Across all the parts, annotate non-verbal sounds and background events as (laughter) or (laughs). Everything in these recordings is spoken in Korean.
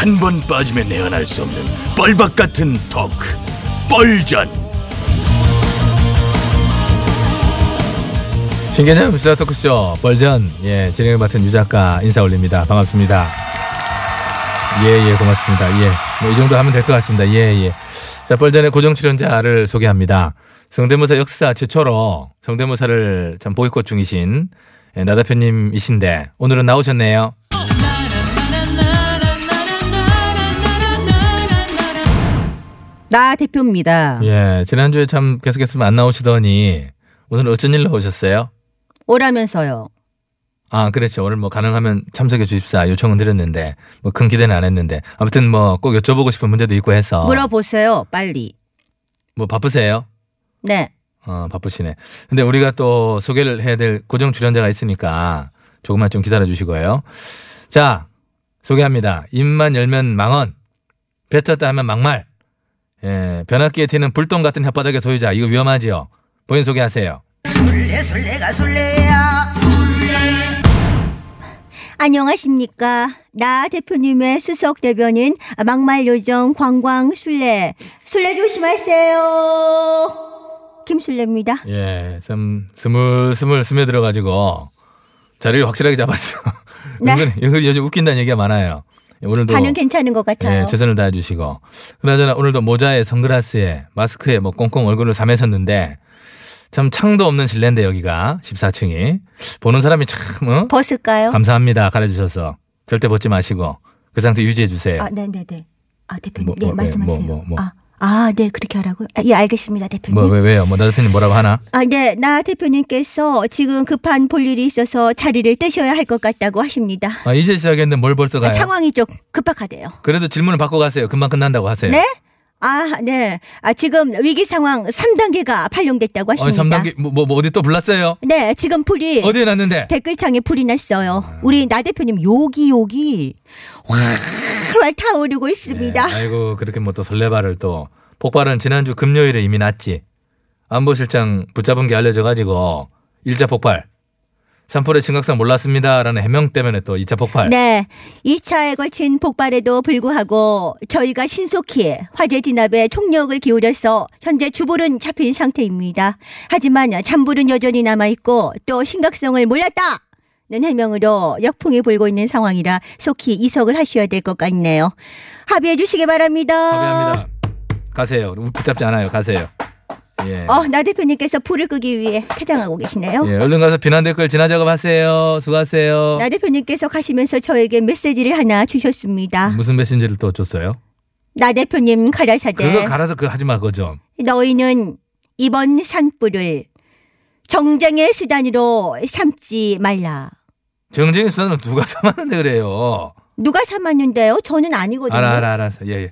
한 번 빠지면 내안할 수 없는 뻘박 같은 토크 뻘전. 신개념 시사 토크쇼 벌전. 예 진행을 맡은 유 작가 인사 올립니다. 반갑습니다. 예예 고맙습니다. 예뭐 이 정도 하면 될 것 같습니다. 예예자 벌전의 고정 출연자를 소개합니다. 성대모사 역사 최초로 성대모사를 참 보이콧 중이신 예, 나 대표님이신데 오늘은 나오셨네요 나 대표입니다. 예 지난주에 참 계속해서 안 나오시더니 오늘 어쩐 일로 오셨어요? 오라면서요. 아, 그렇죠. 오늘 뭐 가능하면 참석해 주십사 요청은 드렸는데 뭐 큰 기대는 안 했는데 아무튼 뭐 꼭 여쭤보고 싶은 문제도 있고 해서 물어보세요, 빨리. 뭐 바쁘세요? 네. 어, 바쁘시네. 근데 우리가 또 소개를 해야 될 고정 출연자가 있으니까 조금만 좀 기다려 주시고요. 자, 소개합니다. 입만 열면 망언, 뱉었다 하면 막말. 예, 변압기에 튀는 불똥 같은 혓바닥의 소유자. 이거 위험하지요. 본인 소개하세요. 술래 술래가 술래야 안녕하십니까. 나 대표님의 수석 대변인 막말 요정 관광 술래. 술래 조심하세요. 김술래입니다. 예, 좀 스물스물 스며들어가지고 자리를 확실하게 잡았어. 네. 은근히, 은근히 요즘 웃긴다는 얘기가 많아요. 예, 오늘도 반응 괜찮은 것 같아요. 예, 최선을 다해 주시고. 그나저나 오늘도 모자에 선글라스에 마스크에 뭐 꽁꽁 얼굴을 삼으셨는데 참 창도 없는 실내인데 여기가 14층이 보는 사람이 참 어? 벗을까요? 감사합니다 가려 주셔서 절대 벗지 마시고 그 상태 유지해 주세요. 아, 네 네 네. 아, 대표님. 뭐, 네, 뭐, 말씀하세요. 뭐, 뭐, 뭐. 아, 아, 네, 그렇게 하라고요? 아, 예, 알겠습니다, 대표님. 뭐 왜 왜요? 뭐 나 대표님 뭐라고 하나? 아, 네, 나 대표님께서 지금 급한 볼 일이 있어서 자리를 뜨셔야 할 것 같다고 하십니다. 아, 이제 시작했는데 뭘 벌써 아, 가요? 상황이 좀 급박하대요. 그래도 질문을 받고 가세요. 금방 끝난다고 하세요. 네? 아, 네. 아, 지금 위기 상황 3단계가 발령됐다고 아니, 하십니다. 3단계 뭐, 뭐, 뭐 어디 또 불났어요? 네, 지금 불이 어디에 났는데? 댓글창에 불이 났어요. 아. 우리 나 대표님 욕이 욕이 활활 타오르고 있습니다. 네, 아이고 그렇게 뭐 또 설레발을 또 폭발은 지난주 금요일에 이미 났지. 안보실장 붙잡은 게 알려져 가지고 일자 폭발. 산불의 심각성 몰랐습니다라는 해명 때문에 또 2차 폭발. 네. 2차에 걸친 폭발에도 불구하고 저희가 신속히 화재 진압에 총력을 기울여서 현재 주불은 잡힌 상태입니다. 하지만 잔불은 여전히 남아있고 또 심각성을 몰랐다! 는 해명으로 역풍이 불고 있는 상황이라 속히 이석을 하셔야 될 것 같네요. 합의해 주시기 바랍니다. 합의합니다. 가세요. 붙잡지 않아요. 가세요. 예. 어, 나 대표님께서 불을 끄기 위해 쾌장하고 계시네요. 예, 얼른 가서 비난 댓글 진화 작업하세요. 수고하세요. 나 대표님께서 가시면서 저에게 메시지를 하나 주셨습니다. 무슨 메신저를 또 줬어요? 나 대표님 가라사대. 그거 갈아서 그거 하지 마, 그거 좀. 너희는 이번 산불을 정쟁의 수단으로 삼지 말라. 정쟁의 수단은 누가 삼았는데 그래요. 누가 삼았는데요? 저는 아니거든요. 알아, 알아, 알았어. 예, 예.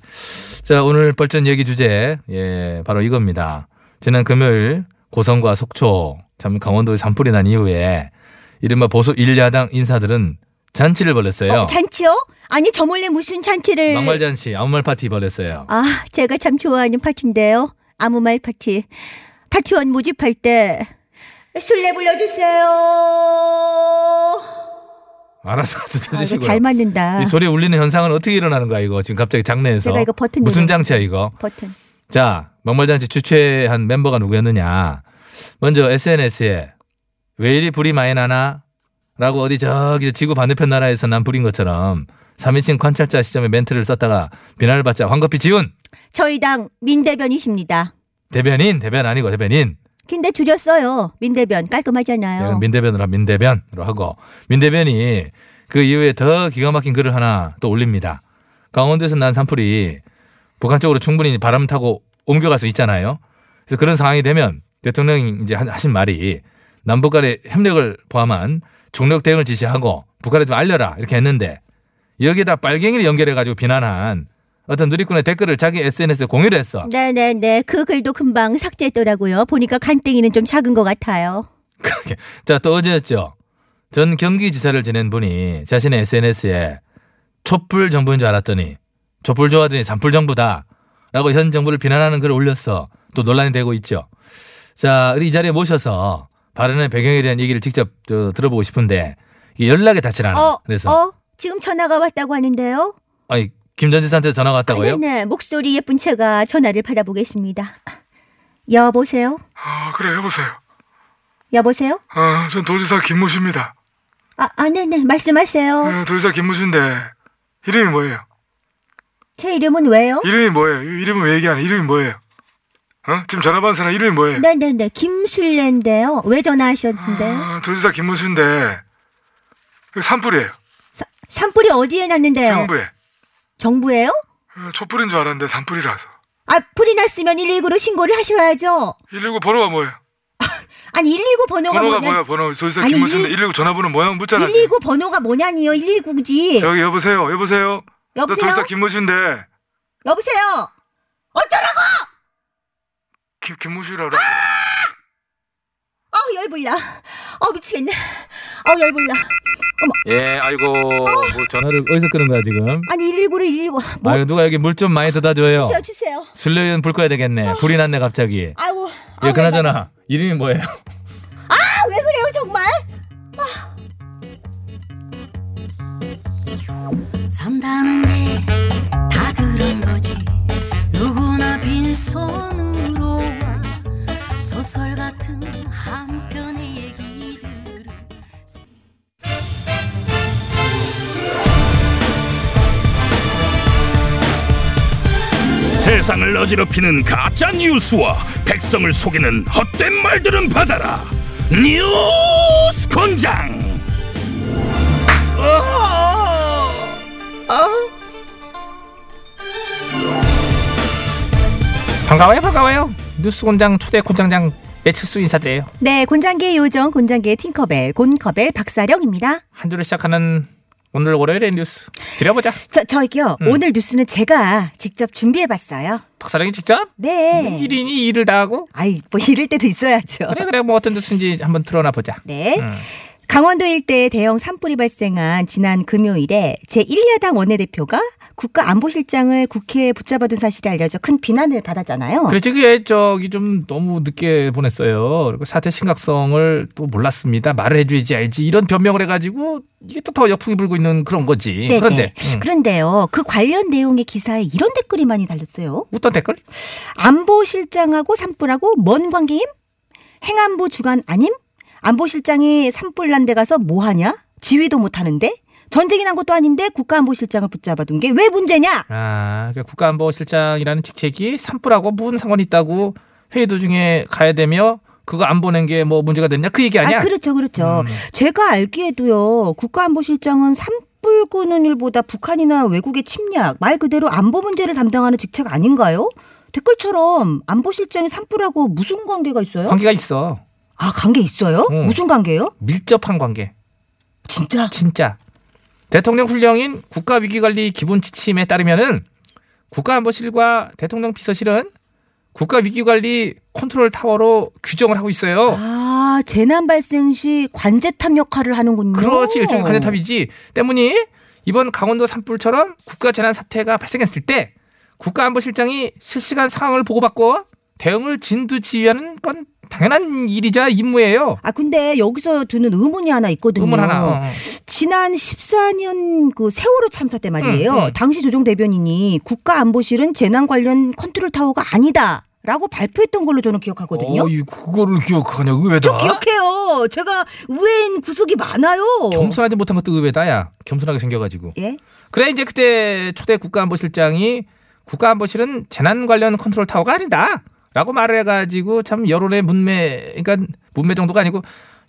자, 오늘 벌전 얘기 주제, 예, 바로 이겁니다. 지난 금요일 고성과 속초, 참 강원도에 산불이 난 이후에 이른바 보수 일야당 인사들은 잔치를 벌였어요. 어, 잔치요? 아니 저 몰래 무슨 잔치를? 막말 잔치, 아무 말 파티 벌였어요. 아, 제가 참 좋아하는 파티인데요. 아무 말 파티. 파티원 모집할 때 술래 불러주세요. 알아서 가서 아, 찾으시고요. 잘 맞는다. 이 소리 울리는 현상은 어떻게 일어나는 거야, 이거? 지금 갑자기 장내에서. 제가 이거 버튼 무슨 장치야, 이거? 버튼. 자, 막말잔치 주최한 멤버가 누구였느냐. 먼저 SNS에 왜 이리 불이 많이 나나? 라고 어디 저기 지구 반대편 나라에서 난 불인 것처럼 3인칭 관찰자 시점에 멘트를 썼다가 비난을 받자 황급히 지운 저희 당 민대변이십니다. 대변인, 대변 아니고 대변인. 근데 줄였어요. 민대변 깔끔하잖아요. 네, 민대변으로 하- 민대변으로 하고 민대변이 그 이후에 더 기가 막힌 글을 하나 또 올립니다. 강원도에서 난 산불이 북한 쪽으로 충분히 바람 타고 옮겨갈 수 있잖아요. 그래서 그런 상황이 되면 대통령이 이제 하- 하신 말이 남북 간의 협력을 포함한 총력 대응을 지시하고 북한에 좀 알려라 이렇게 했는데 여기에다 빨갱이를 연결해가지고 비난한 어떤 누리꾼의 댓글을 자기 SNS에 공유를 했어. 네네네. 그 글도 금방 삭제했더라고요. 보니까 간땡이는 좀 작은 것 같아요. (laughs) 그렇게. 자, 또 어제였죠. 전 경기지사를 지낸 분이 자신의 SNS에 촛불 정부인 줄 알았더니 촛불 좋아하더니 산불 정부다. 라고 현 정부를 비난하는 글을 올렸어. 또 논란이 되고 있죠. 자, 우리 이 자리에 모셔서 발언의 배경에 대한 얘기를 직접 저, 들어보고 싶은데 이게 연락이 닿질 않아. 어, 그래서 어? 지금 전화가 왔다고 하는데요? 아니 김 전 지사한테 전화가 왔다고요? 아, 네네. 목소리 예쁜 제가 전화를 받아보겠습니다. 여보세요? 아, 그래, 여보세요. 여보세요? 아, 전 도지사 김무수입니다. 아, 아 네네. 말씀하세요. 어, 도지사 김무수인데, 이름이 뭐예요? 제 이름은 왜요? 이름이 뭐예요? 이- 이름은 왜 얘기 안 해? 이름이 뭐예요? 어? 지금 전화 받은 사람 이름이 뭐예요? 네네네. 김술래인데요. 왜 전화하셨는데요? 아, 도지사 김무수인데, 이거 산불이에요. 사- 산불이 어디에 났는데요? 정부에. 정부예요? 어, 촛불인 줄 알았는데 산불이라서. 아, 불이 났으면 119로 신고를 하셔야죠. 119 번호가 뭐예요? (laughs) 아니, 119 번호가, 번호가 뭐냐? 뭐야, 번호. 도지사 아니, 일- 119 전화번호 뭐야? 묻잖아. 119 번호가 뭐냐니요? 119지. 저기, 여보세요, 여보세요? 너 여보세요? 도지사 김무수인데, 여보세요? 어쩌라고? 김, 김무수라고. 그래. 어, 열불나. 어, 미치겠네. 어, 열불나. 예, 아이고, 뭐 전화를 어디서 끄는 거야 지금? 아니, 119를 119. 뭐, 아유, 누가 여기 물 좀 많이 더 줘요. 주세요, 주세요. 술래는 불 꺼야 되겠네. 불이 났네 갑자기. 아이고. 예, 아, 그나저나 이름이 뭐예요? 아, 왜 그래요, 정말? 산다는 게 다 그런 거지 누구나 빈손으로 와 소설 같은 한 편의 얘기들을 세상을 어지럽히는 가짜 뉴스와 백성을 속이는 헛된 말들은 받아라. 뉴스 권장. 반가워요, 반가워요. 뉴스 곤장 초대 곤장장 배칠수 인사드려요. 네, 곤장계의 요정, 곤장계의 팅커벨, 곤커벨 박사령입니다. 한 주를 시작하는 오늘 월요일의 뉴스 드려보자. 저, 저기요, 음. 오늘 뉴스는 제가 직접 준비해봤어요. 박사령이 직접 네. 일인이 일을 다 하고 아이, 뭐 이럴 때도 있어야죠. 그래 그래 뭐 어떤 뉴스인지 한번 틀어놔 보자. 네. 음. 강원도 일대에 대형 산불이 발생한 지난 금요일에 제1야당 원내대표가 국가안보실장을 국회에 붙잡아둔 사실이 알려져 큰 비난을 받았잖아요. 그렇지 그게 저기 좀 너무 늦게 보냈어요. 그리고 사태 심각성을 또 몰랐습니다. 말을 해줘야지 알지 이런 변명을 해가지고 이게 또 더 역풍이 불고 있는 그런 거지. 네네. 그런데 음. 그런데요, 그 관련 내용의 기사에 이런 댓글이 많이 달렸어요. 어떤 댓글? 안보실장하고 산불하고 뭔 관계임? 행안부 주관 아님? 안보실장이 산불 난 데 가서 뭐 하냐? 지휘도 못 하는데? 전쟁이 난 것도 아닌데 국가안보실장을 붙잡아둔 게 왜 문제냐? 아, 그 국가안보실장이라는 직책이 산불하고 무슨 상관이 있다고 회의 도중에 가야 되며 그거 안 보낸 게 뭐 문제가 됐냐 그 얘기 아니야? 아, 그렇죠, 그렇죠. 음. 제가 알기에도요, 국가안보실장은 산불 끄는 일보다 북한이나 외국의 침략, 말 그대로 안보 문제를 담당하는 직책 아닌가요? 댓글처럼 안보실장이 산불하고 무슨 관계가 있어요? 관계가 있어. 아, 관계 있어요? 응. 무슨 관계요? 밀접한 관계. 진짜? 진짜. 대통령 훈령인 국가위기관리 기본 지침에 따르면은 국가안보실과 대통령 비서실은 국가위기관리 컨트롤 타워로 규정을 하고 있어요. 아, 재난 발생 시 관제탑 역할을 하는군요. 그렇지 일종의 관제탑이지. 때문에 이번 강원도 산불처럼 국가 재난 사태가 발생했을 때 국가안보실장이 실시간 상황을 보고받고 대응을 진두지휘하는 건 당연한 일이자 임무예요. 아, 근데 여기서 드는 의문이 하나 있거든요. 의문 하나. 어. 지난 14년 그 세월호 참사 때 말이에요. 응, 응. 당시 조정 대변인이 국가안보실은 재난 관련 컨트롤 타워가 아니다. 라고 발표했던 걸로 저는 기억하거든요. 어이 그거를 기억하냐 의외다. 저 기억해요. 제가 의외인 구석이 많아요. 겸손하지 못한 것도 의외다야. 겸손하게 생겨가지고. 예? 그래 이제 그때 초대 국가안보실장이 국가안보실은 재난 관련 컨트롤 타워가 아니다. 라고 말을 해가지고 참 여론의 문매, 그러니까 문매 정도가 아니고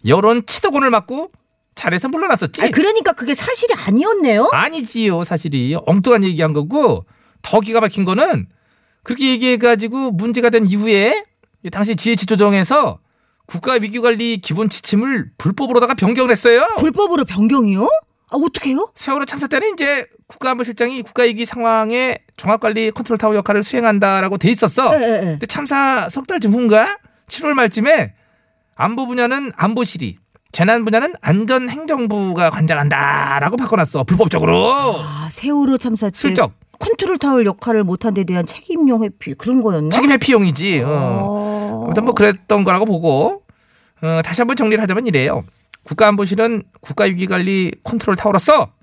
여론 치도곤을 맞고 잘해서 물러났었지. 아, 그러니까 그게 사실이 아니었네요. 아니지요 사실이 엉뚱한 얘기한 거고 더 기가 막힌 거는 그렇게 얘기해가지고 문제가 된 이후에 당시 GH 조정에서 국가위기관리 기본 지침을 불법으로다가 변경을 했어요. 불법으로 변경이요? 아, 어떡해요? 세월호 참사 때는 이제 국가안보실장이 국가위기 상황에 종합관리 컨트롤 타워 역할을 수행한다라고 돼 있었어. 예, 예, 예. 근데 참사 석 달쯤 후인가 7월 말쯤에 안보 분야는 안보실이 재난 분야는 안전행정부가 관장한다라고 바꿔놨어 불법적으로 아, 세월호 참사 때 슬쩍 컨트롤 타워 역할을 못한 데 대한 책임용 회피 그런 거였나? 책임 회피용이지. 어. 어. 아무튼 뭐 그랬던 거라고 보고 어, 다시 한번 정리를 하자면 이래요. 국가안보실은 국가위기관리 컨트롤 타워로서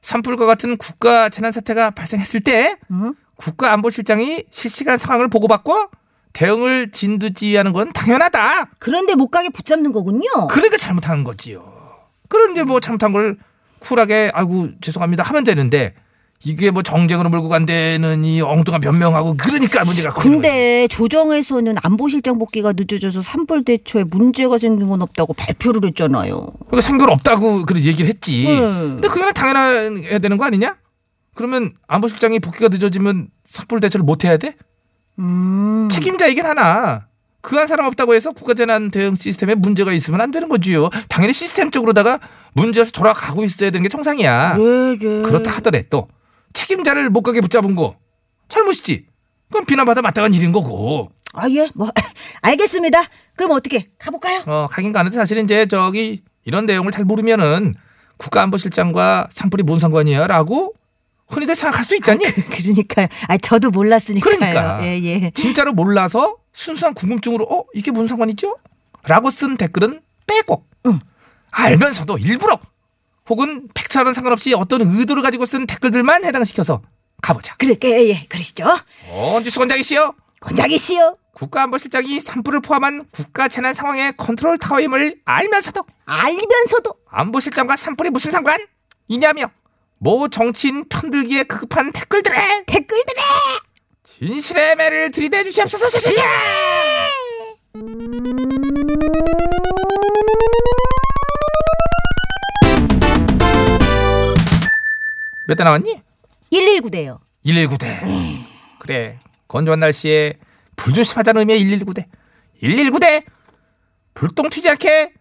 산불과 같은 국가 재난 사태가 발생했을 때 응? 국가안보실장이 실시간 상황을 보고받고 대응을 진두지휘하는 건 당연하다. 그런데 못 가게 붙잡는 거군요. 그러니까 잘못한 거지요. 그런데 뭐 잘못한 걸 쿨하게 아이고 죄송합니다 하면 되는데 이게 뭐 정쟁으로 몰고 간다는 이 엉뚱한 변명하고 그러니까 문제가 거지. 근데 조정에서는 안보실장 복귀가 늦어져서 산불 대처에 문제가 생긴 건 없다고 발표를 했잖아요. 그러니까 생각 없다고 그런 얘기를 했지. 음. 근데 그거는 당연해야 되는 거 아니냐? 그러면 안보실장이 복귀가 늦어지면 섣불 대처를 못 해야 돼? 음. 책임자이긴 하나. 그 한 사람 없다고 해서 국가재난 대응 시스템에 문제가 있으면 안 되는 거지요. 당연히 시스템적으로다가 문제 없이 돌아가고 있어야 되는 게 정상이야. 네, 네. 그렇다 하더래 또 책임자를 못 가게 붙잡은 거 잘못이지. 그건 비난받아 마땅한 일인 거고. 아, 예, 뭐, (laughs) 알겠습니다. 그럼 어떻게, 가볼까요? 어, 가긴 가는데 사실 이제 저기 이런 내용을 잘 모르면은 국가안보실장과 산불이 뭔 상관이야? 라고 흔히들 생각할 수 있잖니? 그러니까요. 아, 저도 몰랐으니까요. 그러니까. 예, 예. 진짜로 몰라서 순수한 궁금증으로 어? 이게 뭔 상관이죠? 라고 쓴 댓글은 빼고 알면서도 일부러 혹은 팩트와는 상관없이 어떤 의도를 가지고 쓴 댓글들만 해당시켜서 가보자. 그럴게, 예, 예. 그러시죠. 어, 뉴스 곤장이시여. 곤장이시여. 국가안보실장이 산불을 포함한 국가 재난 상황의 컨트롤 타워임을 알면서도 알면서도 안보실장과 산불이 무슨 상관? 이냐며 모 정치인 편들기에 급한 댓글들에 댓글들에 진실의 매를 들이대 주시옵소서. 샤샤 몇 대 나왔니? 119대요. 119대. 그래. 건조한 날씨에 불조심하자는 의미의 119대. 119대. 불똥 튀지 않게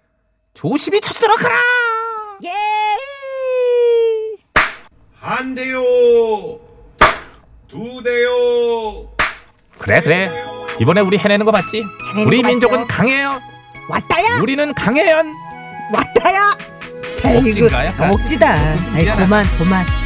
조심히 쳐주도록 하라. 예. 한 대요 두 대요 그래 그래. 이번에 우리 해내는 거 봤지? 해내는 우리 거 민족은 봤죠? 강해요. 왔다야. 우리는 강해연. 왔다야. 억지인가, 약간? 억지다. 아이, 미안하다. 고만, 고만.